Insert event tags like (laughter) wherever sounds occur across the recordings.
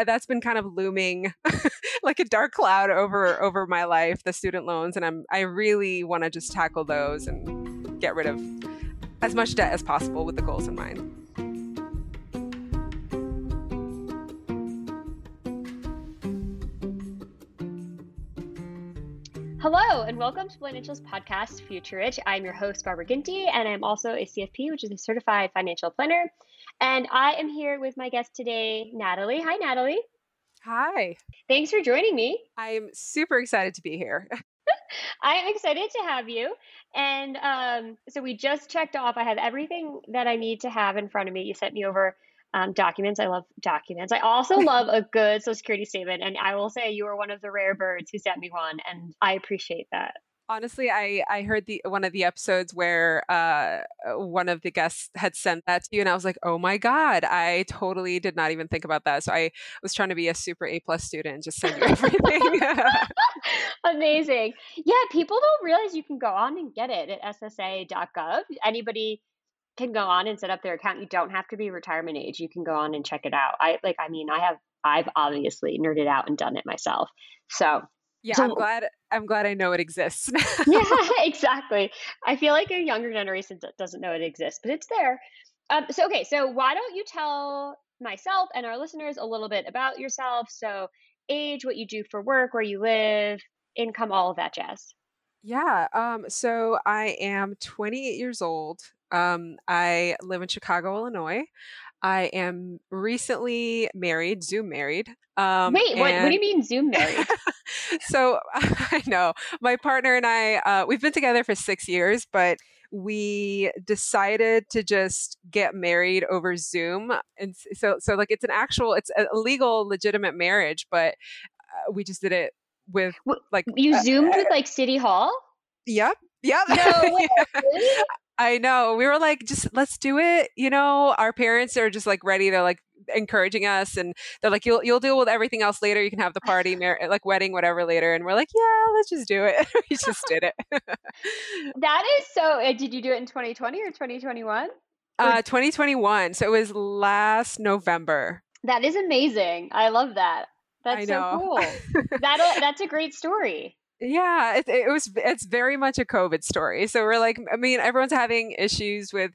Uh, that's been kind of looming (laughs) like a dark cloud over over my life the student loans and i'm i really want to just tackle those and get rid of as much debt as possible with the goals in mind Hello, and welcome to Financials Podcast Future Rich. I'm your host, Barbara Ginty, and I'm also a CFP, which is a certified financial planner. And I am here with my guest today, Natalie. Hi, Natalie. Hi. Thanks for joining me. I'm super excited to be here. (laughs) I am excited to have you. And um, so we just checked off. I have everything that I need to have in front of me. You sent me over um, documents. I love documents. I also (laughs) love a good Social Security statement. And I will say you are one of the rare birds who sent me one. And I appreciate that honestly i i heard the one of the episodes where uh one of the guests had sent that to you and i was like oh my god i totally did not even think about that. So i was trying to be a super a plus student and just send you (laughs) everything. (laughs) (laughs) Amazing. Yeah people don't realize you can go on and get it at ssa.gov anybody can go on and set up their account. You don't have to be retirement age. You can go on and check it out. I like i mean i have i've obviously nerded out and done it myself. So yeah, so, I'm glad. I'm glad I know it exists. (laughs) yeah, exactly. I feel like a younger generation doesn't know it exists, but it's there. Um, so okay, so why don't you tell myself and our listeners a little bit about yourself? So age, what you do for work, where you live, income, all of that jazz. Yeah. Um, so I am 28 years old. Um, I live in Chicago, Illinois. I am recently married, Zoom married. Um, Wait, what, what do you mean Zoom married? (laughs) so (laughs) I know my partner and I, uh, we've been together for six years, but we decided to just get married over Zoom. And so, so like it's an actual, it's a legal, legitimate marriage, but uh, we just did it with like you uh, zoomed with (laughs) like city hall yep yep no, yeah. I know. We were like, just let's do it. You know, our parents are just like ready. They're like encouraging us, and they're like, you'll you'll deal with everything else later. You can have the party, mar- (laughs) like wedding, whatever later. And we're like, yeah, let's just do it. (laughs) we just did it. (laughs) that is so. Uh, did you do it in 2020 or 2021? Uh, 2021. So it was last November. That is amazing. I love that. That's so cool. that that's a great story yeah it, it, was it's very much a covid story. So we're like i mean everyone's having issues with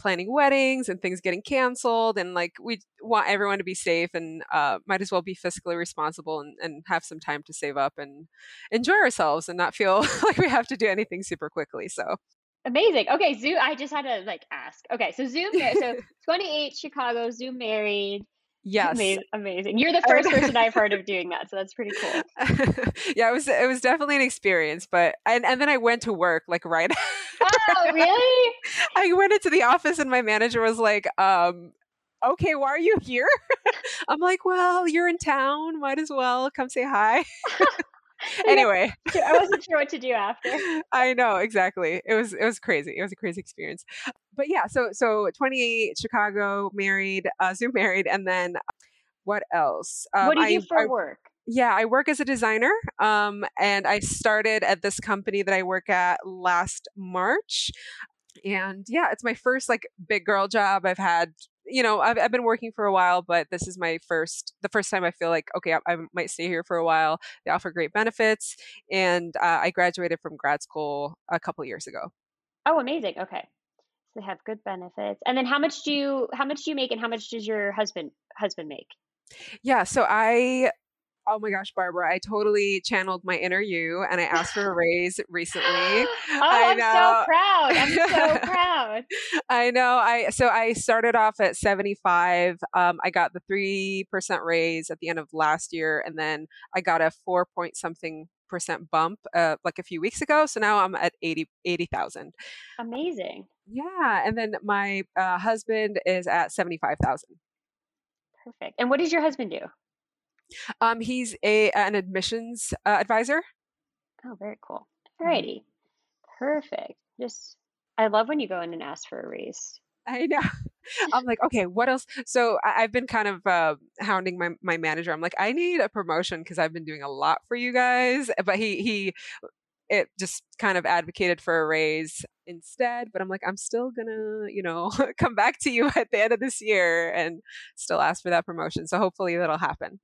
planning weddings and things getting canceled and like we want everyone to be safe and uh, might as well be fiscally responsible and, and have some time to save up and enjoy ourselves and not feel (laughs) like we have to do anything super quickly so. Amazing. Okay zoom i just had to like ask. Okay so zoom so (laughs) 28 chicago zoom married Yes. Amazing. Amazing. You're the first person I've heard (laughs) of doing that, so that's pretty cool. (laughs) yeah, it was it was definitely an experience, but and and then I went to work like right (laughs) Oh, really? I went into the office and my manager was like, um, okay, why are you here? I'm like, well, you're in town, might as well come say hi. (laughs) anyway, I wasn't sure what to do after. (laughs) I know exactly. It was it was crazy. It was a crazy experience. But yeah, so so 28, Chicago, married, uh, Zoom married, and then what else? Um, what do you I, do for I, work? Yeah, I work as a designer, um, and I started at this company that I work at last March. And yeah, it's my first like big girl job. I've had, you know, I've, I've been working for a while, but this is my first, the first time I feel like, okay, I, I might stay here for a while. They offer great benefits. And uh, I graduated from grad school a couple years ago. Oh, amazing. Okay. So they have good benefits. And then how much do you, how much do you make and how much does your husband, husband make? Yeah, so I oh my gosh, Barbara, I totally channeled my inner you and I asked for a (laughs) raise recently. oh, I am so proud. I'm so (laughs) proud. I know. I so I started off at 75. Um, I got the three percent raise at the end of last year, and then I got a four point something percent bump uh, like a few weeks ago. So now I'm at 80 80,000. Amazing. Yeah, and then my uh, husband is at 75,000. Perfect. And what does your husband do? Um, he's a an admissions uh, advisor. Oh, very cool. Mm-hmm. Alrighty, perfect. Just I love when you go in and ask for a raise. I know. (laughs) I'm like, okay, what else? So I, have been kind of uh, hounding my my manager. I'm like, I need a promotion because I've been doing a lot for you guys. But he he it just kind of advocated for a raise instead but i'm like i'm still gonna you know (laughs) come back to you at the end of this year and still ask for that promotion so hopefully that'll happen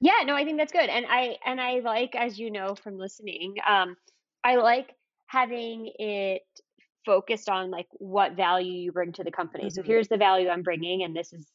yeah, no, I think that's good. And I and I like as you know from listening, um I like having it focused on like what value you bring to the company. Mm-hmm. So here's the value I'm bringing and this is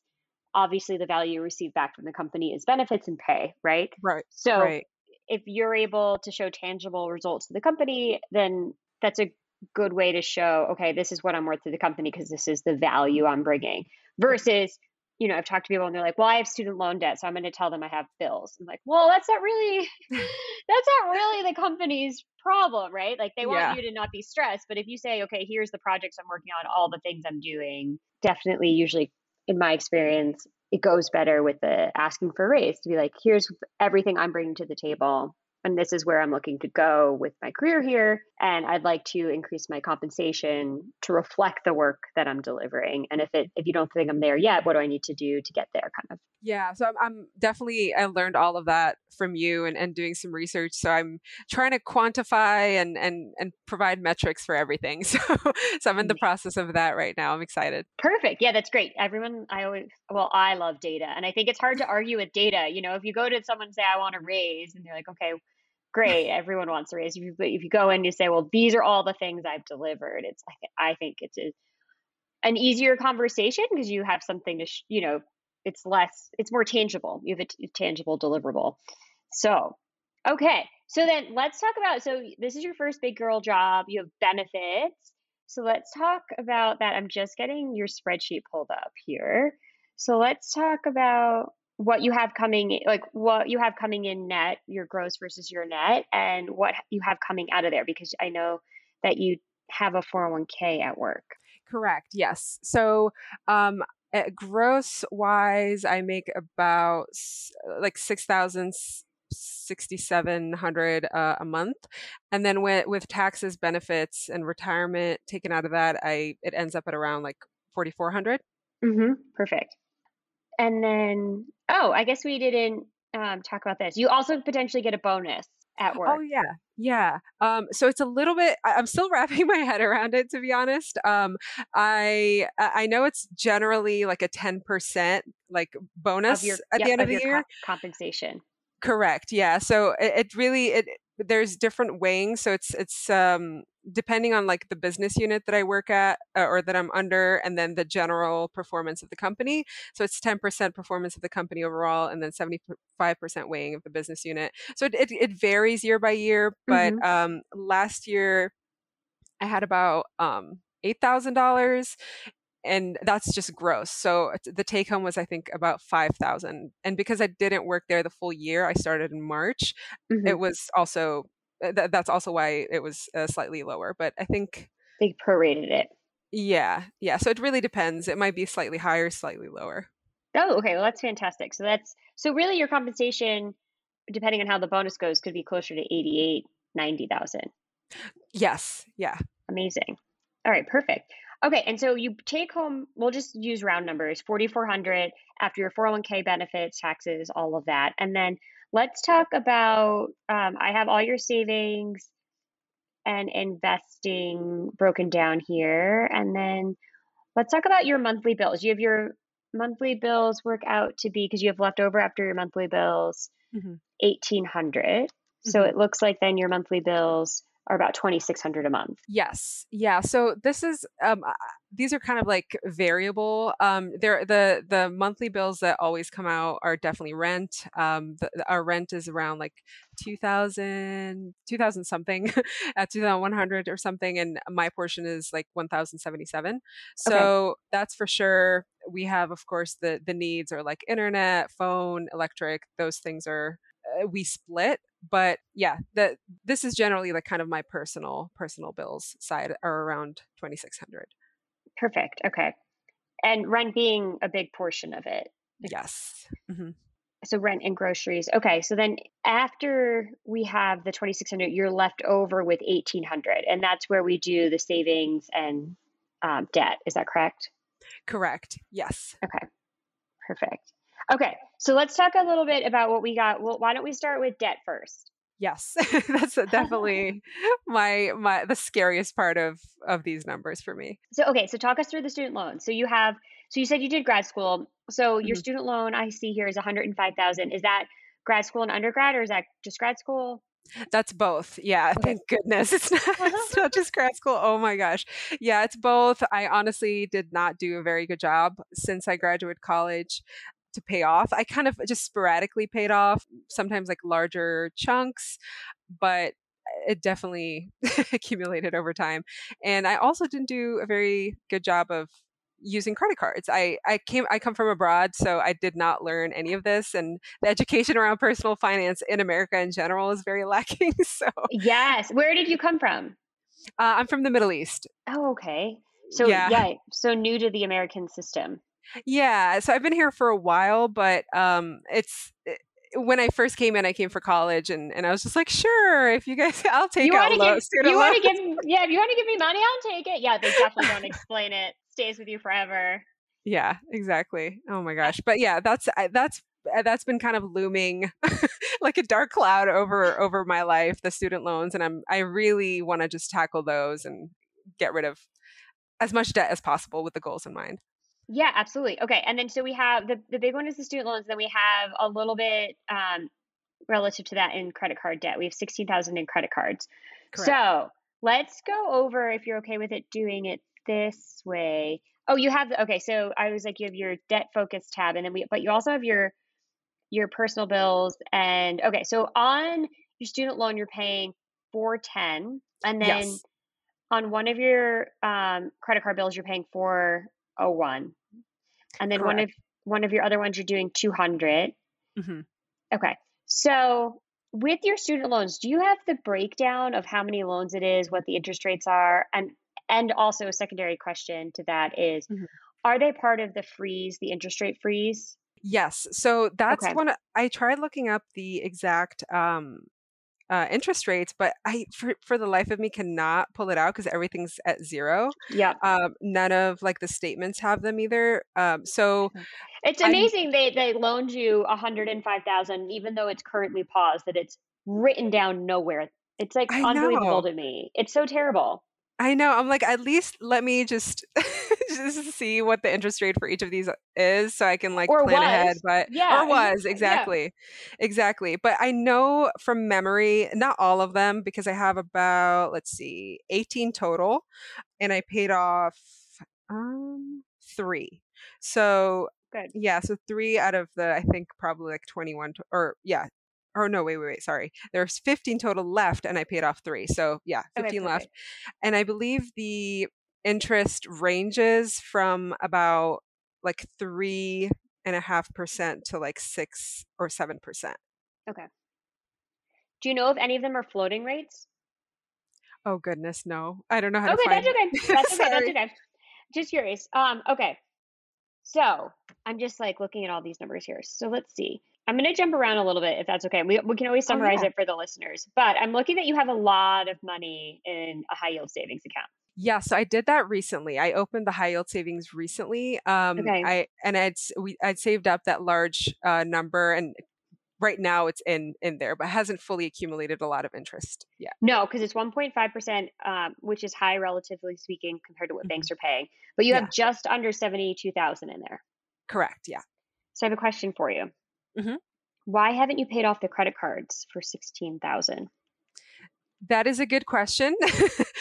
obviously the value you receive back from the company is benefits and pay, right? Right. So right. if you're able to show tangible results to the company, then that's a good way to show, okay, this is what I'm worth to the company because this is the value I'm bringing versus you know, I've talked to people and they're like, well, I have student loan debt, so I'm going to tell them I have bills. I'm like, well, that's not really, (laughs) that's not really the company's problem, right? Like they want yeah. you to not be stressed. But if you say, okay, here's the projects I'm working on, all the things I'm doing, definitely, usually in my experience, it goes better with the asking for a raise to be like, here's everything I'm bringing to the table and this is where I'm looking to go with my career here. And I'd like to increase my compensation to reflect the work that I'm delivering. And if it if you don't think I'm there yet, what do I need to do to get there? Kind of. Yeah. So I'm, I'm definitely I learned all of that from you and, and doing some research. So I'm trying to quantify and and and provide metrics for everything. (laughs) So so I'm in the process of that right now. I'm excited. Perfect. Yeah, that's great. Everyone I always well, I love data. And I think it's hard to argue with data. You know, if you go to someone and say, I want to raise, and they're like, okay, great everyone wants a raise. If you, if you go in and you say well these are all the things i've delivered it's like i think it's a, an easier conversation because you have something to sh- you know it's less it's more tangible. You have a, tangible deliverable. So okay. So then let's talk about so this is your first big girl job. You have benefits. So let's talk about that. I'm just getting your spreadsheet pulled up here. So let's talk about what you have coming like what you have coming in net your gross versus your net and what you have coming out of there because i know that you have a 401k at work. Correct yes. So um gross wise i make about like 6000 6700 uh, a month. And then with, with taxes benefits and retirement taken out of that i it ends up at around like 4400 mm-hmm. perfect. And then, oh, I guess we didn't um, talk about this. You also potentially get a bonus at work. Oh yeah, yeah. Um, so it's a little bit. I'm still (laughs) wrapping my head around it, to be honest. Um, I I know it's generally like a 10 percent like bonus your, at yep, the end of, of the year compensation. Correct. Yeah. So it, it really it there's different weighings. So it's it's um depending on like the business unit that I work at uh, or that I'm under, and then the general performance of the company. So it's 10% performance of the company overall, and then 75% weighing of the business unit. So it, it, it varies year by year. But mm-hmm. um, last year, I had about um, $8,000 and that's just gross. So the take home was I think about 5,000. And because I didn't work there the full year, I started in March. Mm-hmm. It was also uh, th- that's also why it was uh, slightly lower. But I think they prorated it. Yeah, yeah. So it really depends. It might be slightly higher, slightly lower. Oh, okay. Well, that's fantastic. So that's so really your compensation, depending on how the bonus goes, could be closer to 88, 90,000. Yes. Yeah. Amazing. All right. Perfect. Okay, and so you take home, we'll just use round numbers, 4400 after your 401k benefits, taxes, all of that. And then let's talk about um, I have all your savings and investing broken down here. And then let's talk about your monthly bills. You have your monthly bills work out to be because you have leftover after your monthly bills mm-hmm. 1800 mm-hmm. so it looks like then your monthly bills are about 2600 a month. Yes. Yeah. So this is um these are kind of like variable. Um there the the monthly bills that always come out are definitely rent. Um the, our rent is around like 2000 2000 something (laughs) at 2100 or something and my portion is like 1077 so okay. that's for sure. We have of course the the needs are like internet phone electric those things are uh, we split but yeah that this is generally like kind of my personal personal bills side are around 2600 perfect okay. And rent being a big portion of it. Yes mm-hmm. so rent and groceries okay so then after we have the 2600 you're left over with 1800 and that's where we do the savings and um, debt is that correct? Correct yes. Okay perfect. Okay, so let's talk a little bit about what we got. Well, why don't we start with debt first? Yes, (laughs) that's definitely my my the scariest part of of these numbers for me. So okay, so talk us through the student loan. So you have so you said you did grad school. So your mm-hmm. student loan I see here is 105,000. Is that grad school and undergrad or is that just grad school? That's both. Yeah, (laughs) okay. thank goodness. It's not, (laughs) it's not just grad school. Oh my gosh. Yeah, it's both. I honestly did not do a very good job since I graduated college to pay off. I kind of just sporadically paid off, sometimes like larger chunks, but it definitely (laughs) accumulated over time. And I also didn't do a very good job of using credit cards. I, I came I come from abroad, so I did not learn any of this and the education around personal finance in America in general is very (laughs) lacking. So Yes. Where did you come from? Uh, I'm from the Middle East. Oh, okay. So yeah. yeah, so new to the American system. Yeah, so I've been here for a while, but um, it's it, eh, when I first came in, I came for college, and, and I was just like, sure, if you guys, (laughs) I'll take you out low give, You want to give, yeah, if you want to give me money, I'll take it. Yeah, they definitely don't explain it. Stays with you forever. Yeah, exactly. Oh my (laughs) gosh, but yeah, that's that's eh, that's been kind of looming (laughs) like a dark cloud over over my life, the student loans, and I'm I really want to just tackle those and get rid of as much debt as possible with the goals in mind. Yeah, absolutely. Okay. And then so we have the, the big one is the student loans. Then we have a little bit um, relative to that in credit card debt. We have 16,000 in credit cards. Correct. So let's go over, if you're okay with it, doing it this way. Oh, you have, the, okay. So I was like, you have your debt focus tab and then we, but you also have your, your personal bills. And okay. So on your student loan, you're paying 410 and then yes. on one of your um, credit card bills, you're paying 401 and then Correct. one of one of your other ones you're doing 200 mm-hmm. okay so with your student loans do you have the breakdown of how many loans it is what the interest rates are and and also a secondary question to that is, mm-hmm. are they part of the freeze the interest rate freeze yes so that's okay. one i tried looking up the exact um uh, interest rates, but I, for, for the life of me, cannot pull it out because everything's at zero. Yeah. Um, none of like the statements have them either. Um, so it's amazing I'm, they they loaned you a hundred and five thousand, even though it's currently paused. That it's written down nowhere. It's like I unbelievable know. to me. It's so terrible. I know. I'm like, at least let me just (laughs) just see what the interest rate for each of these is, so I can like or plan was. ahead. But yeah, or was exactly, yeah. exactly. But I know from memory, not all of them, because I have about let's see, 18 total, and I paid off um three. So Good. Yeah, so three out of the I think probably like 21 to, or yeah, or no, wait, wait, wait, sorry. There's 15 total left and I paid off three. So yeah, 15 okay, left. And I believe the interest ranges from about like three and a half percent to like six or seven percent. Okay. Do you know if any of them are floating rates? Oh goodness, no. I don't know how okay, to find. Okay, (laughs) that's okay. That's okay. that's okay. Just curious. Um, okay. So I'm just like looking at all these numbers here. So let's see. I'm going to jump around a little bit if that's okay. We, we can always summarize oh, yeah. it for the listeners. But I'm looking that you have a lot of money in a high yield savings account. Yeah, so I did that recently. I opened the high yield savings recently. Um, Okay. I and I'd we I'd saved up that large uh, number, and right now it's in in there, but hasn't fully accumulated a lot of interest yet. No, because it's 1.5%, um, which is high relatively speaking compared to what Mhm. banks are paying. But you Yeah. have just under 72,000 in there. Correct. Yeah. So I have a question for you. Mhm. Why haven't you paid off the credit cards for 16,000? That is a good question. (laughs)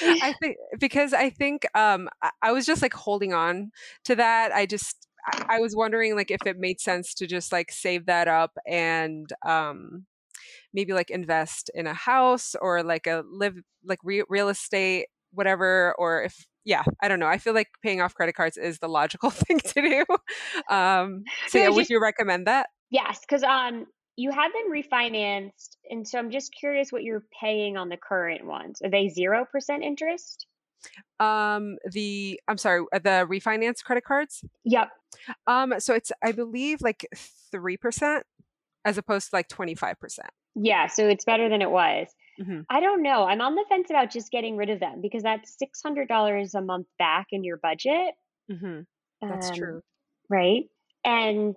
I (laughs) think because I think um, I, I was just like holding on to that. I just I, I was wondering like if it made sense to just like save that up and um, maybe like invest in a house or like a live like re- real estate whatever or if yeah i don't know i feel like paying off credit cards is the logical (laughs) thing to do um so yeah would you recommend that Yes, because um, you have them refinanced. And so I'm just curious what you're paying on the current ones. Are they 0% interest? um the i'm sorry uh, the refinance credit cards Yep. um so it's i believe like 3% as opposed to like 25% Yeah, so it's better than it was. Mhm. I don't know. I'm on the fence about just getting rid of them because that's $600 a month back in your budget. Mm-hmm. that's um, true Right? And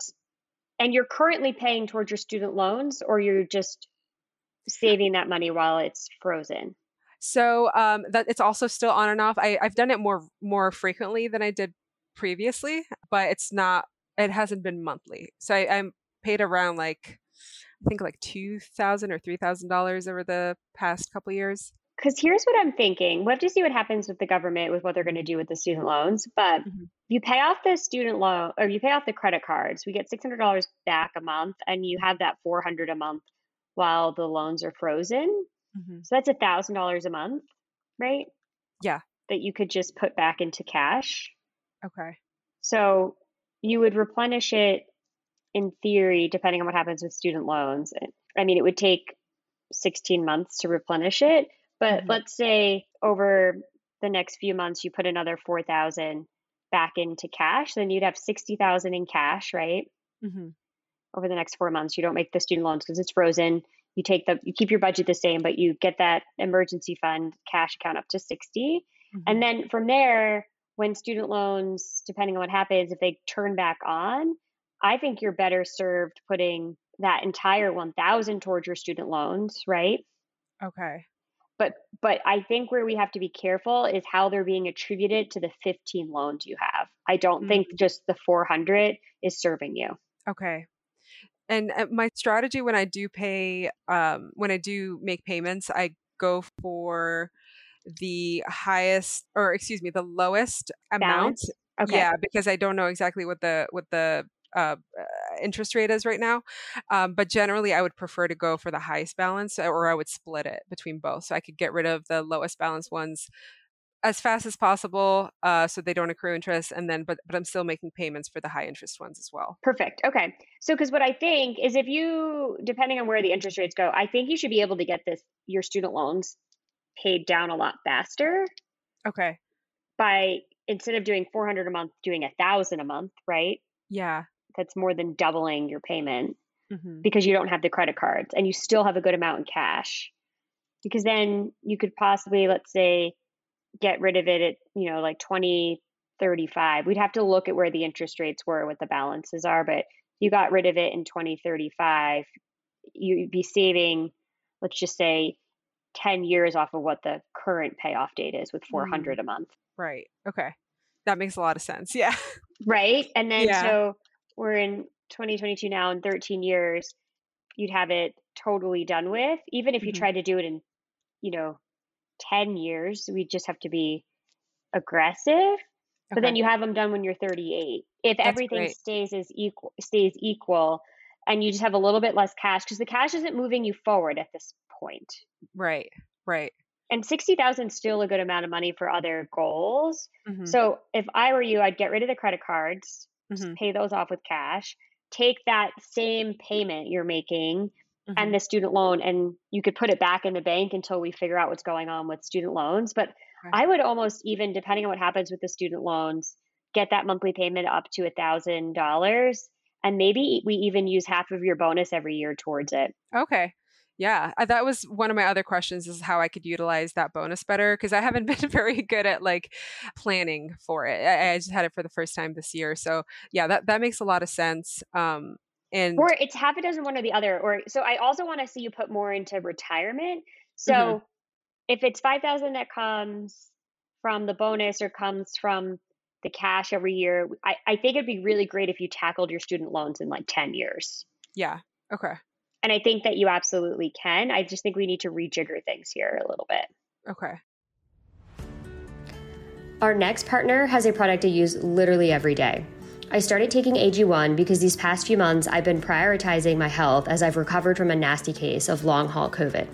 and you're currently paying towards your student loans or you're just saving that money while it's frozen. So um, that it's also still on and off. I, I've done it more more frequently than I did previously, but it's not. It hasn't been monthly. So I, I'm paid around like I think like two thousand or three thousand dollars over the past couple years. Because here's what I'm thinking. We have to see what happens with the government with what they're going to do with the student loans. But Mhm. you pay off the student loan or you pay off the credit cards, we get $600 back a month, and you have that 400 a month while the loans are frozen. Mhm. So that's thousand dollars a month, right? Yeah. That you could just put back into cash. Okay. So you would replenish it in theory, depending on what happens with student loans. I mean, it would take 16 months to replenish it, but Mhm. let's say over the next few months you put another 4,000 back into cash, then you'd have 60,000 in cash, right? hmm Over the next 4 months, you don't make the student loans because it's frozen. You take the you keep your budget the same, but you get that emergency fund cash account up to 60. Mm-hmm. And then from there, when student loans, depending on what happens, if they turn back on, I think you're better served putting that entire 1000 towards your student loans, right? okay. But but I think where we have to be careful is how they're being attributed to the 15 loans you have. I don't think just the 400 is serving you. Okay. And uh, my strategy when I do pay, um, when I do make payments, I go for the highest, or excuse me, the lowest amount. Balance? Okay. Yeah, because I don't know exactly what the what the uh, uh, interest rate is right now. Um, but generally, I would prefer to go for the highest balance, or I would split it between both, so I could get rid of the lowest balance ones as fast as possible, uh, so they don't accrue interest, and then but but I'm still making payments for the high interest ones as well. Perfect. Okay. So, because what I think is if you, depending on where the interest rates go, I think you should be able to get this, your student loans paid down a lot faster Okay. by instead of doing 400 a month, doing a thousand a month, right? Yeah. That's more than doubling your payment hmm because you don't have the credit cards and you still have a good amount in cash. Because then you could possibly, let's say, get rid of it at, you know, like 20, 35. We'd have to look at where the interest rates were, what the balances are. But you got rid of it in 2035, you'd be saving, let's just say, 10 years off of what the current payoff date is with 400 a month. Right. Okay. That makes a lot of sense. (laughs) Yeah. Right. And then Yeah. so we're in 2022 now, in 13 years, you'd have it totally done with. Even if you Mhm. tried to do it in, you know, 10 years, we just have to be aggressive. But then you have them done when you're 38. If That's everything great. stays as equal, stays equal, and you just have a little bit less cash because the cash isn't moving you forward at this point. Right. Right. And 60,000 is still a good amount of money for other goals. Mhm. So if I were you, I'd get rid of the credit cards, Mhm. pay those off with cash, take that same payment you're making Mhm. and the student loan, and you could put it back in the bank until we figure out what's going on with student loans. But Right. I would almost even, depending on what happens with the student loans, get that monthly payment up to a thousand dollars, and maybe we even use half of your bonus every year towards it. Okay. Yeah, that was one of my other questions is how I could utilize that bonus better because I haven't (laughs) been very good at like planning for it. I, I, just had it for the first time this year. So yeah, that, that makes a lot of sense. Um, and or it's half a dozen one or the other. Or so I also want to see you put more into retirement. So mm-hmm. if it's 5,000 that comes from the bonus or comes from the cash every year, I, I think it'd be really great if you tackled your student loans in like 10 years. Yeah. Okay. And I think that you absolutely can. I just think we need to rejigger things here a little bit. Okay. Our next partner has a product I use literally every day. I started taking AG1 because these past few months I've been prioritizing my health as I've recovered from a nasty case of long haul COVID.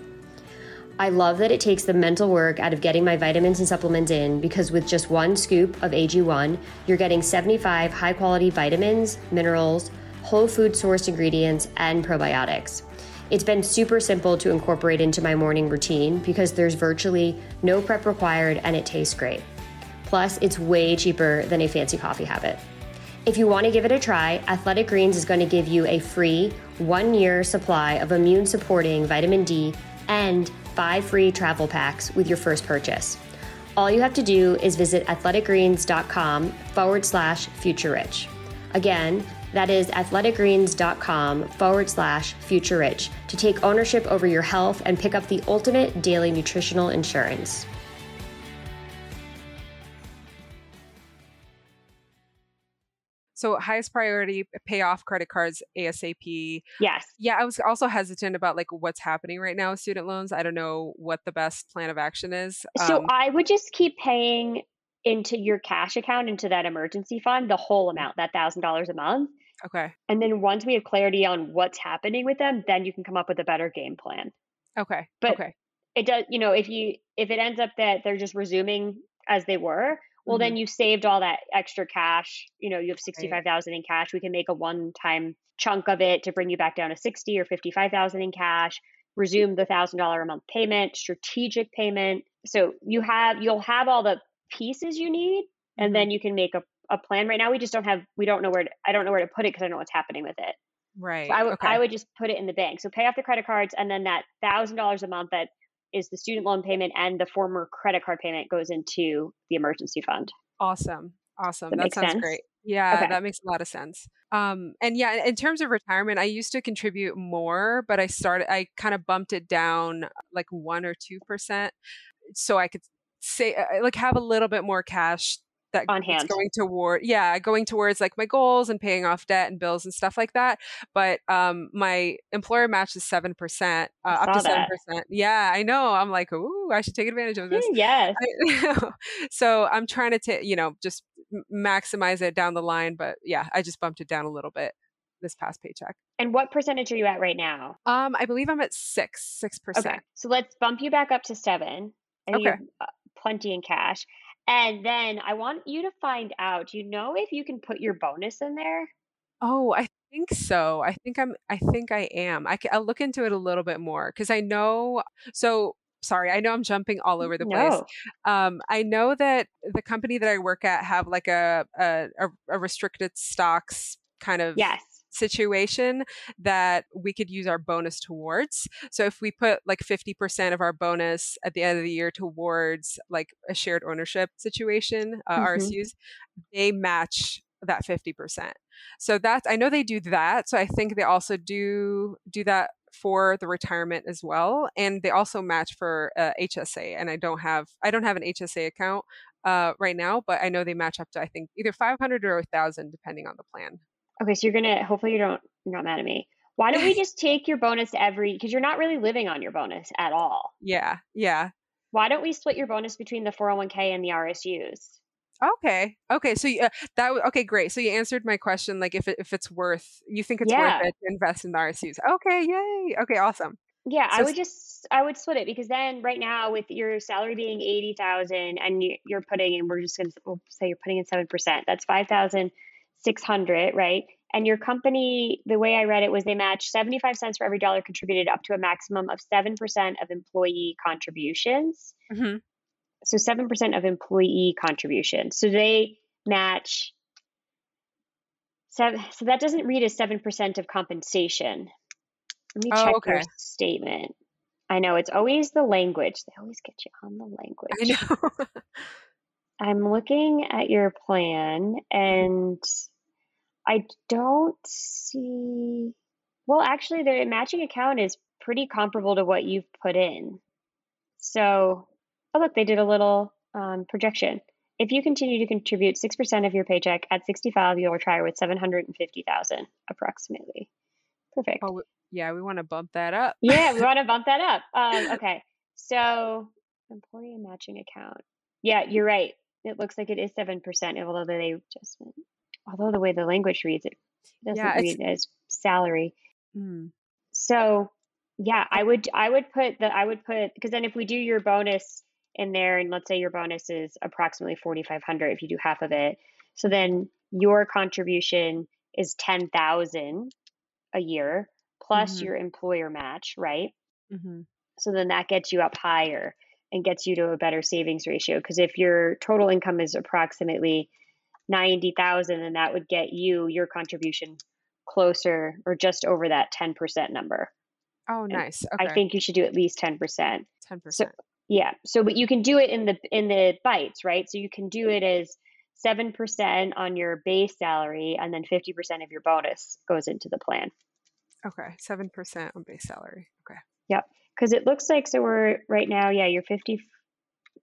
I love that it takes the mental work out of getting my vitamins and supplements in because with just one scoop of AG1, you're getting 75 high quality vitamins, minerals, whole food sourced ingredients, and probiotics. It's been super simple to incorporate into my morning routine because there's virtually no prep required and it tastes great. Plus, it's way cheaper than a fancy coffee habit. If you want to give it a try, Athletic Greens is going to give you a free one year supply of immune supporting vitamin D and five free travel packs with your first purchase. All you have to do is visit athleticgreens.com forward slash future rich. Again, that is athleticgreens.com forward slash future rich to take ownership over your health and pick up the ultimate daily nutritional insurance. So highest priority, pay off credit cards ASAP. Yes. Yeah, I was also hesitant about like what's happening right now with student loans. I don't know what the best plan of action is. So um, I would just keep paying into your cash account into that emergency fund the whole amount that thousand dollars a month. Okay. And then once we have clarity on what's happening with them then you can come up with a better game plan. Okay but okay. it does you know if you if it ends up that they're just resuming as they were well mm-hmm. then you've saved all that extra cash you know you have 65000 in cash we can make a one time chunk of it to bring you back down to 60 or 55000 in cash resume the thousand dollar a month payment strategic payment. So you have you'll have all the pieces you need and mm-hmm. then you can make a, a plan right now we just don't have we don't know where to, i don't know where to put it because i don't know what's happening with it right so I, w- okay. I would just put it in the bank so pay off the credit cards and then that thousand dollars a month that is the student loan payment and the former credit card payment goes into the emergency fund awesome awesome that, that sounds sense? great yeah okay. that makes a lot of sense um and yeah in terms of retirement i used to contribute more but i started i kind of bumped it down like one or two percent so i could say uh, like have a little bit more cash that on hand. going toward yeah going towards like my goals and paying off debt and bills and stuff like that but um my employer matches 7% uh, up to 7% yeah i know i'm like ooh i should take advantage of this. (laughs) Yes. (laughs) So i'm trying to t- you know just maximize it down the line but yeah i just bumped it down a little bit this past paycheck. And what percentage are you at right now? Um i believe i'm at six six percent. Okay so let's bump you back up to seven okay. uh, plenty in cash. And then I want you to find out, you know if you can put your bonus in there? Oh, I think so. I think I'm I think I am. I will look into it a little bit more cuz I know so sorry, I know I'm jumping all over the place. No. Um, I know that the company that I work at have like a a, a restricted stocks kind of yes situation that we could use our bonus towards. So if we put like 50% of our bonus at the end of the year towards like a shared ownership situation, uh, mm-hmm. RSUs, they match that 50%. So that's I know they do that. So I think they also do do that for the retirement as well and they also match for uh, HSA and I don't have I don't have an HSA account uh, right now but I know they match up to I think either 500 or 1000 depending on the plan. Okay, so you're gonna hopefully you don't you're not mad at me. Why don't we (laughs) just take your bonus every because you're not really living on your bonus at all. Yeah, yeah. Why don't we split your bonus between the 401k and the RSUs? Okay. Okay. So uh, that okay, great. So you answered my question. Like, if it, if it's worth, you think it's yeah. worth it to invest in the RSUs? Okay. Yay. Okay. Awesome. Yeah, so, I would just I would split it because then right now with your salary being eighty thousand and you're putting and we're just gonna we'll say you're putting in seven percent. That's five thousand 600, right? And your company, the way I read it was they match 75 cents for every dollar contributed up to a maximum of 7% of employee contributions. Mm-hmm. So 7% of employee contributions. So they match seven, so that doesn't read as 7% of compensation. Let me Oh, check okay. your statement. I know it's always the language. They always get you on the language. I know. (laughs) I'm looking at your plan and I don't see. Well, actually, the matching account is pretty comparable to what you've put in. So, oh, look, they did a little um, projection. If you continue to contribute 6% of your paycheck at 65, you'll retire with 750,000 approximately. Perfect. oh, yeah, we want to bump that up. Yeah, we (laughs) want to bump that up. Um, okay. So, employee matching account. Yeah, you're right. It looks like it is 7%, although they just, although the way the language reads it, doesn't Yeah, read as salary. mm, So, yeah, I would I would put the I would put because then if we do your bonus in there and let's say your bonus is approximately 4500 if you do half of it. So then your contribution is 10,000 a year plus Mhm. your employer match, right? hmm So then that gets you up higher and gets you to a better savings ratio because if your total income is approximately 90,000 then that would get you your contribution closer or just over that 10% number. Oh, And nice. I think you should do at least 10%. ten So percent. yeah, so but you can do it in the in the bites, right? So you can do it as 7% on your base salary and then 50% of your bonus goes into the plan. Okay, seven percent on base salary. Okay. Yep. Because it looks like so we're right now, yeah, you're 50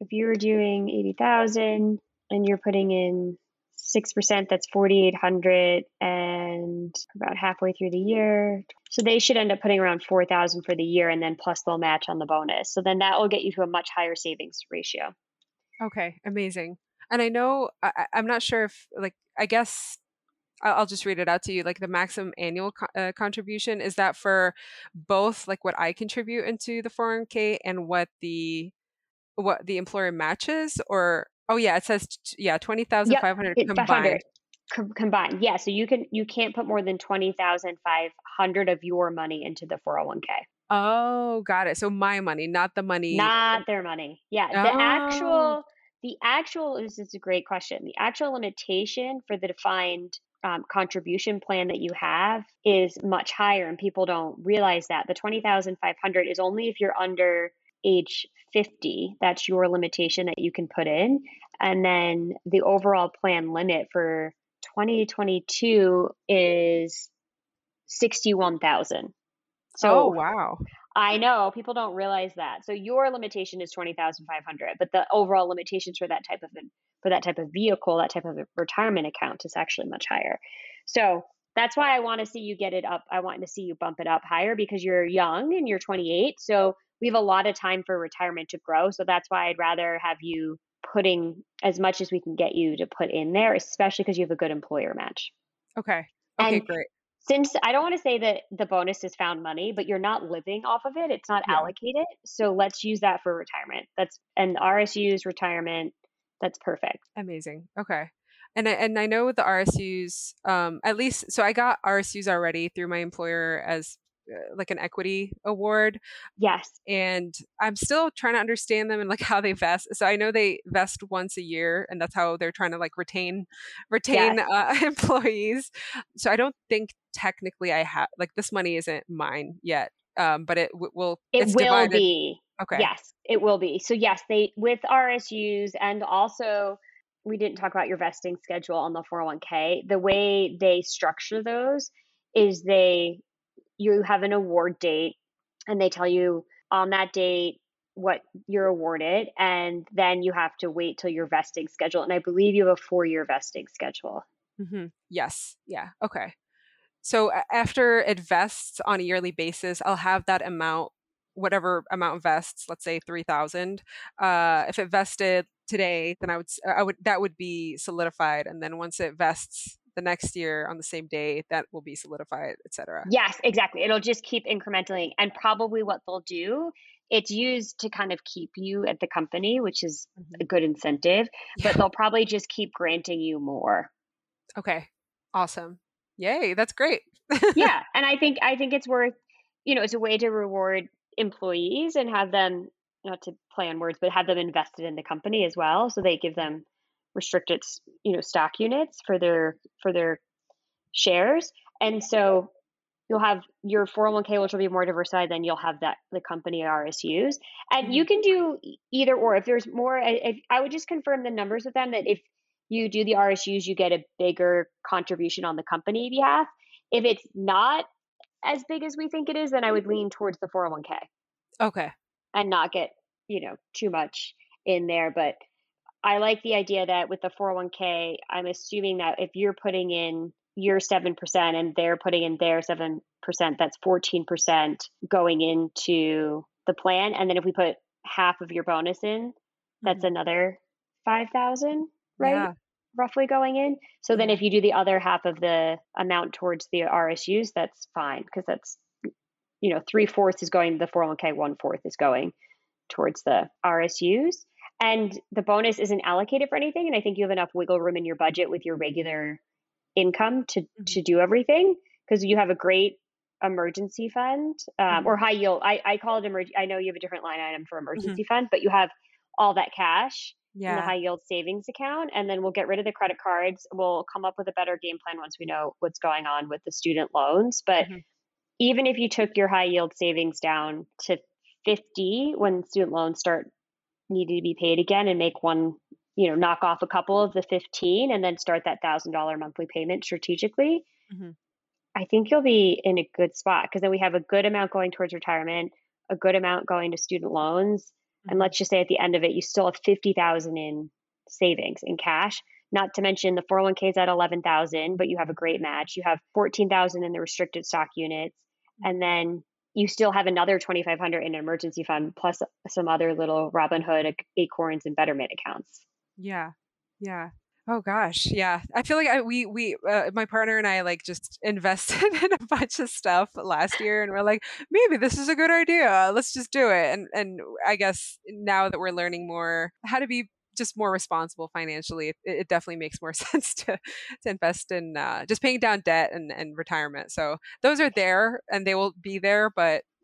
if you were doing 80,000 and you're putting in 6%, that's 4,800 and about halfway through the year. So they should end up putting around 4,000 for the year and then plus they'll match on the bonus. So then that will get you to a much higher savings ratio. Okay, amazing. And I know I, I'm not sure if like I guess I'll, just read it out to you. Like the maximum annual co- uh, contribution is that for both like what I contribute into the 401k and what the what the employer matches, or oh yeah, it says t- yeah twenty thousand Yep, five hundred combined. 500 combined. Yeah, so you can you can't put more than 20,500 of your money into the 401k. Oh, got it. So my money, not the money. Not their money. Yeah, the Oh, actual the actual this is a great question. The actual limitation for the defined um, contribution plan that you have is much higher, and people don't realize that the twenty thousand five hundred is only if you're under age fifty. That's your limitation that you can put in, and then the overall plan limit for twenty twenty two is sixty one thousand. So oh wow. I know people don't realize that. So your limitation is twenty thousand five hundred, but the overall limitations for that type of for that type of vehicle, that type of retirement account, is actually much higher. So that's why I want to see you get it up. I want to see you bump it up higher because you're young and you're 28. So we have a lot of time for retirement to grow. So that's why I'd rather have you putting as much as we can get you to put in there, especially because you have a good employer match. Okay. Okay, And great. Since I don't want to say that the bonus is found money, but you're not living off of it, it's not Yeah. allocated. So let's use that for retirement. That's and RSUs retirement. That's perfect. Amazing. Okay. And I, and I know with the RSUs, um, at least, so I got RSUs already through my employer as like an equity award, Yes. and I'm still trying to understand them and like (laughs) how they vest. So I know they vest once a year, and that's how they're trying to like retain retain Yes. uh, (laughs) employees. So I don't think technically I have like this money isn't mine yet, um, but it w- will. It will divided. be. Okay. Yes, it will be. So yes, they with RSUs and also we didn't talk about your vesting schedule on the 401k. The way they structure those is they you have an award date and they tell you on that date what you're awarded and then you have to wait till your vesting schedule and I believe you have a 4-year vesting schedule. hmm Yes. Yeah. Okay. So after it vests on a yearly basis, I'll have that amount, whatever amount vests. Let's say three thousand. Uh, if it vested today, then I would, s- I would, that would be solidified, and then once it vests the next year on the same day, that will be solidified, etc. Yes, exactly. It'll just keep incrementally. And probably what they'll do, it's used to kind of keep you at the company, which is a mm-hmm. good incentive, Yeah. but (laughs) they'll probably just keep granting you more. Okay. Awesome. Yay. That's great. yeah. (laughs) And I think I think it's worth, you know, it's a way to reward employees and have them not to play on words, but have them invested in the company as well. So they give mm-hmm. them restricted, you know, stock units for their for their shares. And so you'll have your 401k which will be more diversified then you'll have that the company rsus and you mm-hmm. can do either or. If there's more if i would just confirm the numbers with them that if you do the rsus you get a bigger contribution on the company behalf. If it's not as big as we think it is then i would mm-hmm. lean towards the 401k Okay. and not get you know too much in there. But i like the idea that with the 401k i'm assuming that if you're putting in your 7% and they're putting in their 7% that's 14% going into the plan and then if we put half of your bonus in that's another 5000 right Mm-hmm. Yeah. roughly going in so then if you do the other half of the amount towards the rsus that's fine because that's you know three fourths is going to the 401k one fourth is going towards the rsus and the bonus isn't allocated for anything and i think you have enough wiggle room in your budget with your regular income to Mhm. to do everything because you have a great emergency fund um, or high yield I, I call it emerg i know you have a different line item for emergency fund but you have all that cash in the high yield savings account and then we'll get rid of the credit cards we'll come up with a better game plan once we know what's going on with the student loans but Mhm. even if you took your high yield savings down to 50 when student loans start needing to be paid again and make one you know knock off a couple of the 15 and then start that $1000 monthly payment strategically Mhm. i think you'll be in a good spot because then we have a good amount going towards retirement a good amount going to student loans and Mhm. let's just say at the end of it you still have 50000 in savings in cash not to mention the 401k is at 11000 but you have a great match you have 14000 in the restricted stock units and then you still have another 2500 in an emergency fund plus some other little robinhood acorns and betterment accounts Yeah. Yeah. Oh gosh. Yeah. I feel like I, we, we, uh, my partner and I like just (laughs) invested in a bunch of stuff last year and we're like, maybe this is a good idea. Let's just do it. And, and I guess now that we're learning more how to be just more responsible financially, it, it definitely makes more (laughs) sense to, to invest in, uh, just paying down debt and, and retirement. So those are there and they will be there, but (laughs)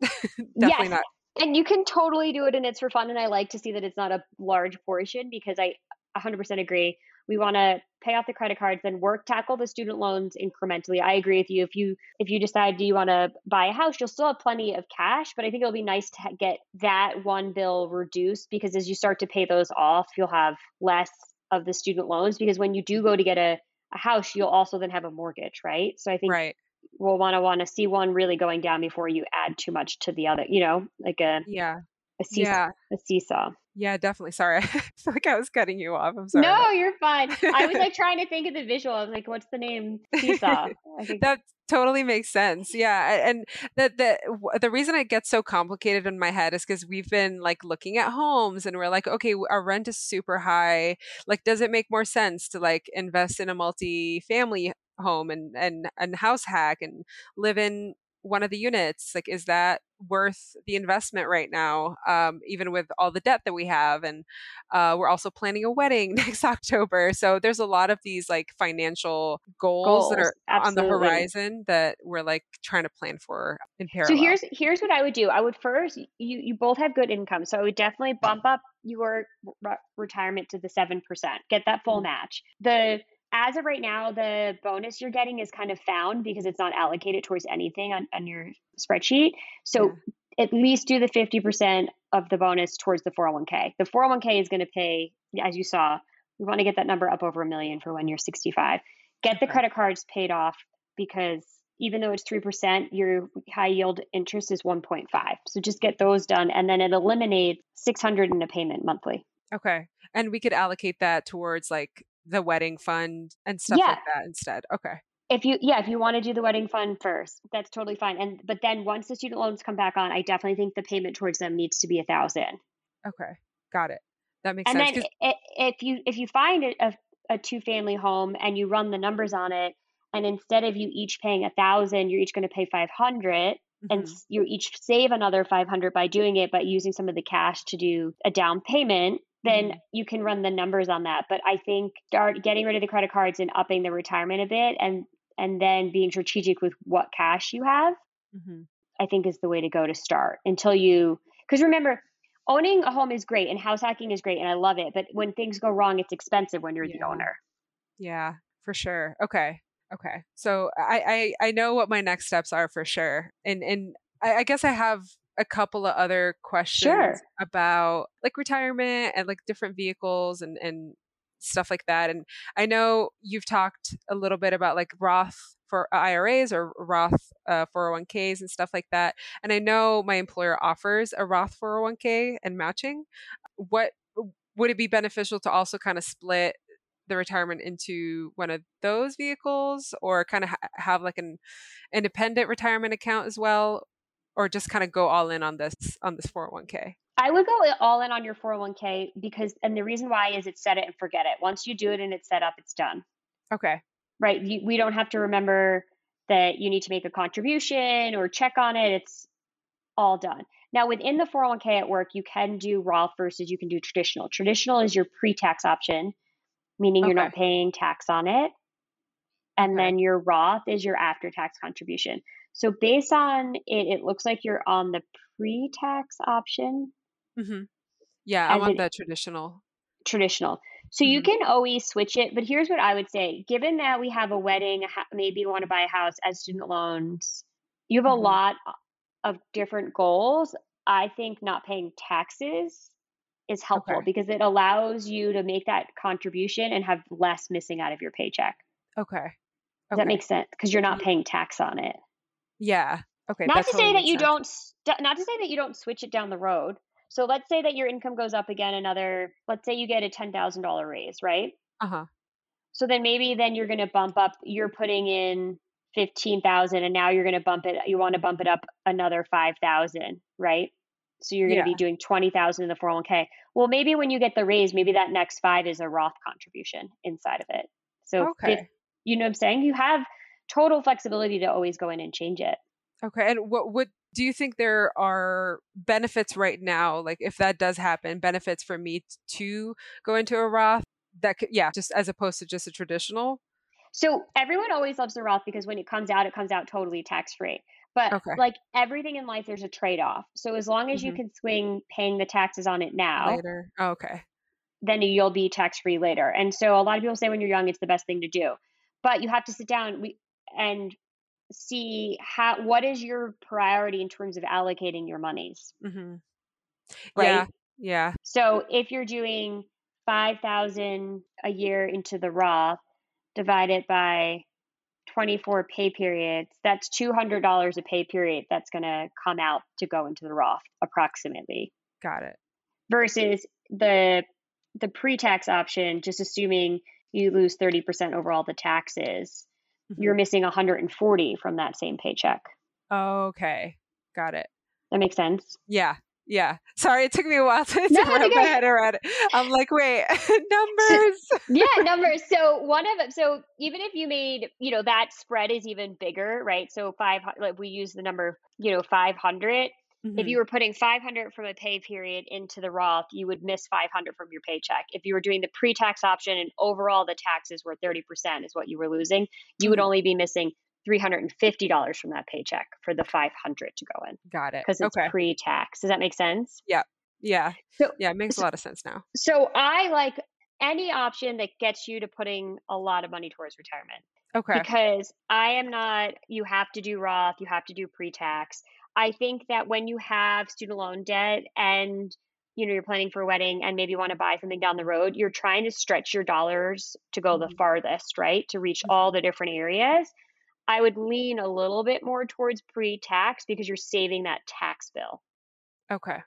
definitely Yes. not. and you can totally do it and it's for fun and i like to see that it's not a large portion because i 100% agree we want to pay off the credit cards then work tackle the student loans incrementally i agree with you if you if you decide do you want to buy a house you'll still have plenty of cash but i think it'll be nice to get that one bill reduced because as you start to pay those off you'll have less of the student loans because when you do go to get a, a house you'll also then have a mortgage right so i think Right. we'll want to want to see one really going down before you add too much to the other you know like a Yeah. a seesaw. Yeah. A seesaw. Yeah, definitely. Sorry. (laughs) I feel like I was cutting you off. I'm sorry. No, you're fine. I was like trying to think of the visual. I was like, what's the name? (laughs) Seesaw. I think that totally makes sense yeah and the the the reason it gets so complicated in my head is because we've been like looking at homes and we're like okay our rent is super high like does it make more sense to like invest in a multi-family home and and and house hack and live in one of the units like is that worth the investment right now um, even with all the debt that we have and uh, we're also planning a wedding (laughs) next october so there's a lot of these like financial goals, that Goals, are on the horizon that we're like trying to plan for in parallel So here's here's what I would do. I would first you you both have good income, so I would definitely bump up your re- retirement to the seven percent. Get that full Mhm. match. The as of right now, the bonus you're getting is kind of found because it's not allocated towards anything on, on your spreadsheet. So at least do the fifty percent of the bonus towards the 401k. The 401k is going to pay, as you saw, we want to get that number up over a million for when you're 65. Get the credit cards paid off because even though it's 3%, your high yield interest is 1.5. So just get those done and then it eliminates 600 in a payment monthly. okay and we could allocate that towards like the wedding fund and stuff Yeah. like that instead okay If you yeah, if you want to do the wedding fund first, that's totally fine. And but then once the student loans come back on, I definitely think the payment towards them needs to be a thousand. okay got it that makes And sense And then if you if you find a, a, two family home and you run the numbers on it, and instead of you each paying a thousand, you're each going to pay five hundred, and Mhm. s- you each save another 500 by doing it but using some of the cash to do a down payment then Mhm. you can run the numbers on that but i think start getting rid of the credit cards and upping the retirement a bit and and then being strategic with what cash you have Mhm. i think is the way to go to start until you because remember owning a home is great and house hacking is great and i love it but when things go wrong it's expensive when you're the owner Yeah, for sure. Okay. Okay. So I, I I know what my next steps are for sure. And and I, I guess I have a couple of other questions Sure. about like retirement and like different vehicles and and stuff like that. And I know you've talked a little bit about like Roth for IRAs or Roth uh, 401ks and stuff like that. And I know my employer offers a Roth 401k and matching. What would it be beneficial to also kind of split the retirement into one of those vehicles or kind of ha- have like an independent retirement account as well or just kind of go all in on this on this 401k I would go all in on your 401k because, and the reason why is it's set it and forget it. Once you do it and it's set up, it's done. okay right? You, we don't have to remember that you need to make a contribution or check on it. It's all done. Now, within the 401k at work, you can do Roth versus you can do traditional. Traditional is your pre tax option, meaning you're not paying tax on it. And Okay. then your Roth is your after tax contribution. So, based on it, it looks like you're on the pre tax option, hmm yeah i want the traditional traditional. So you Mhm. can always switch it, but here's what I would say: given that we have a wedding, maybe you want to buy a house as student loans, you have a Mhm. lot of different goals. I think not paying taxes is helpful Okay. because it allows you to make that contribution and have less missing out of your paycheck. okay Does that Okay. make sense? Because you're not Mhm. paying tax on it. Yeah. Okay not to totally say that you sense. don't not to say that you don't switch it down the road. So let's say that your income goes up again another let's say you get a $10000 raise right? Uh-huh. So then maybe then you're going to bump up you're putting in 15000 and now you're going to bump it you want to bump it up another 5000 right? So you're going to Yeah. be doing 20000 in the 401k well maybe when you get the raise maybe that next five is a roth contribution inside of it. So okay. fif- you know what i'm saying? You have total flexibility to always go in and change it Okay. And what would do you think there are benefits right now? Like if that does happen, benefits for me to go into a Roth that could, yeah, just as opposed to just a traditional? So everyone always loves the Roth because when it comes out, it comes out totally tax free. But Okay. like everything in life, there's a trade off. So as long as you Mhm. can swing paying the taxes on it now, Later. Oh, okay. then you'll be tax free later. And so a lot of people say when you're young, it's the best thing to do. But you have to sit down we, and see how what is your priority in terms of allocating your monies, Mm-hmm. right? Yeah. Yeah. So if you're doing 5000 a year into the Roth divided by 24 pay periods, that's $200 a pay period that's going to come out to go into the Roth approximately Got it. versus the the pre-tax option just assuming you lose 30% over all the taxes, Mhm. you're missing 140 from that same paycheck. Okay. Got it. That makes sense? Yeah. Yeah. Sorry, it took me a while to, (laughs) to No, wrap my head around it. I'm like, wait, (laughs) numbers. (laughs) yeah numbers so one of them. so even if you made you know that spread is even bigger right so five like we use the number you know 500 if you were putting 500 from a pay period into the roth you would miss 500 from your paycheck if you were doing the pre-tax option and overall the taxes were 30% is what you were losing you would Mhm. only be missing $350 from that paycheck for the 500 to go in Got it. because it's Okay. pre-tax does that make sense Yeah. Yeah. So Yeah. It makes a lot of sense now. so i like any option that gets you to putting a lot of money towards retirement Okay. because I am not, you have to do Roth, you have to do pre tax. I think that when you have student loan debt and you know you're planning for a wedding and maybe you want to buy something down the road, you're trying to stretch your dollars to go the Mhm. farthest, right? To reach all the different areas. I would lean a little bit more towards pre tax because you're saving that tax bill. Okay.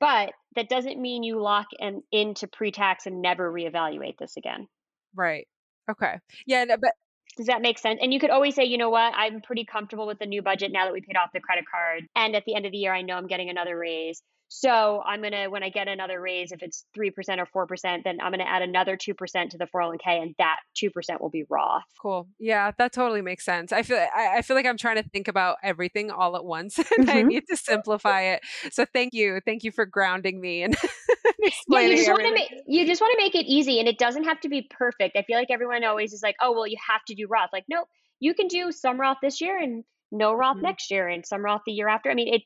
But that doesn't mean you lock in, into pre tax and never reevaluate this again. Right. Okay. Yeah. No, but Does that make sense? And you could always say, you know what, I'm pretty comfortable with the new budget now that we paid off the credit card. And at the end of the year, I know I'm getting another raise. So I'm going to, when I get another raise, if it's 3% or 4%, then I'm going to add another 2% to the 401k and that 2% will be Roth. Cool. Yeah, that totally makes sense. I feel I, I feel like I'm trying to think about everything all at once, (laughs) and I Mhm. need to simplify it. So thank you, thank you for grounding me and (laughs) Yeah, you just want to everything. make you just want to make it easy and it doesn't have to be perfect. I feel like everyone always is like, "Oh, well, you have to do Roth." Like, no, you can do some Roth this year and no Roth Mhm. next year and some Roth the year after. I mean, it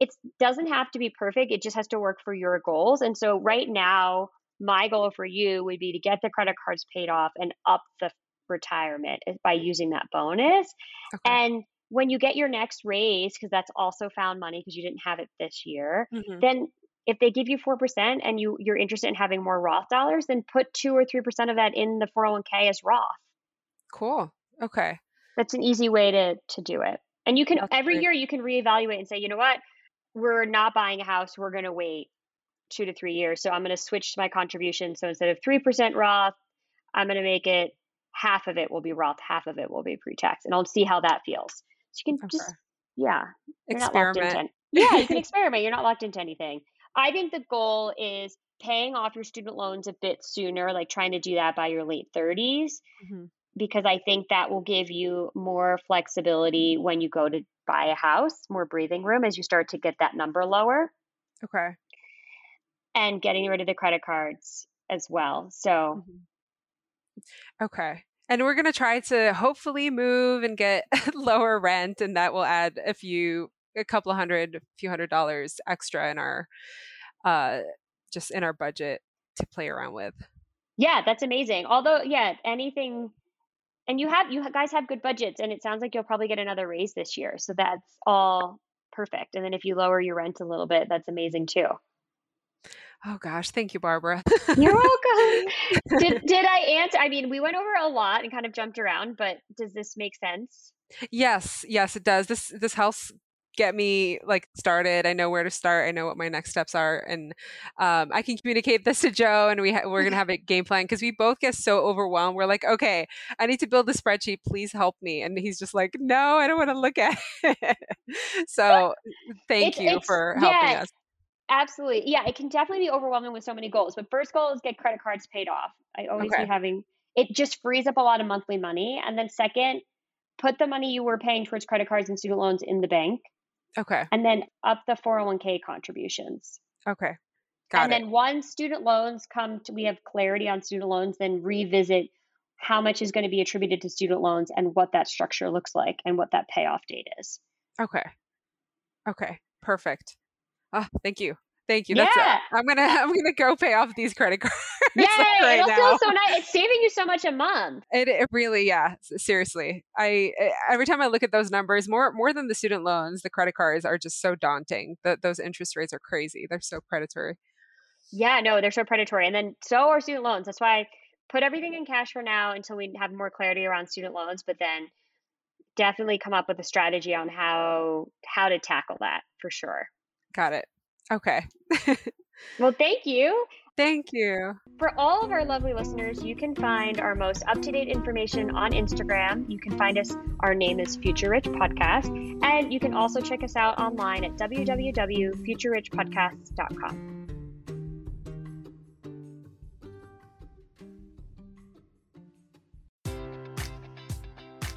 it doesn't have to be perfect. It just has to work for your goals. And so right now, my goal for you would be to get the credit cards paid off and up the retirement by using that bonus. Okay. And when you get your next raise, because that's also found money because you didn't have it this year, Mhm. then if they give you 4% and you, you're interested in having more Roth dollars, then put 2 or 3% of that in the 401k as Roth. Cool. Okay. That's an easy way to, to do it. And you can, That's every great. year, you can reevaluate and say, you know what, we're not buying a house, we're going to wait two to three years. So I'm going to switch my contribution. So instead of 3% Roth, I'm going to make it half of it will be Roth, half of it will be pre tax. And I'll see how that feels. So you can just, yeah, you're not locked into Experiment. yeah, you can (laughs) experiment. You're not locked into anything. I think the goal is paying off your student loans a bit sooner, like trying to do that by your late 30s, Mhm. because I think that will give you more flexibility when you go to buy a house, more breathing room as you start to get that number lower Okay. and getting rid of the credit cards as well. So, Mhm. Okay. And we're going to try to hopefully move and get (laughs) lower rent, and that will add a few, a couple of hundred, few hundred dollars extra in our, uh, just in our budget to play around with. yeah, that's amazing. Although, yeah, anything and you have you guys have good budgets and it sounds like you'll probably get another raise this year. So that's all perfect. And then if you lower your rent a little bit, that's amazing too. Oh gosh, thank you, Barbara. You're welcome. did (laughs) did I answer? I mean, we went over a lot and kind of jumped around, but does this make sense? yes, yes, it does. This this helps get me like started. I know where to start. I know what my next steps are, and um, I can communicate this to Joe, and we ha- we're gonna (laughs) have a game plan because we both get so overwhelmed. We're like, okay, I need to build a spreadsheet. Please help me, and he's just like, no, I don't want to look at it. (laughs) so thank It's- you it's- for helping yeah, us. Absolutely. Yeah, it can definitely be overwhelming with so many goals. But first goal is get credit cards paid off. I always Okay. be having it just frees up a lot of monthly money. And then second, put the money you were paying towards credit cards and student loans in the bank Okay, and then up the 401k contributions. okay, got and it. then once student loans come to we have clarity on student loans, then revisit how much is going to be attributed to student loans and what that structure looks like and what that payoff date is. Okay, okay, perfect. Oh, thank you. Thank you. That's Yeah. it. I'm gonna (laughs) I'm gonna go pay off these credit cards. (laughs) Yay! right It'll now. feel so nice. It's saving you so much a month. It, it really, yeah. Seriously, I I- every time I look at those numbers, more more than the student loans, the credit cards are just so daunting. That those interest rates are crazy. They're so predatory. Yeah, no, they're so predatory. And then so are student loans. That's why I put everything in cash for now until we have more clarity around student loans, but then definitely come up with a strategy on how how to tackle that for sure. Got it. Okay. Well, thank you. Thank you. For all of our lovely listeners, you can find our most up to date information on Instagram. You can find us, our name is Future Rich Podcast. And you can also check us out online at www.futurerichpodcasts.com.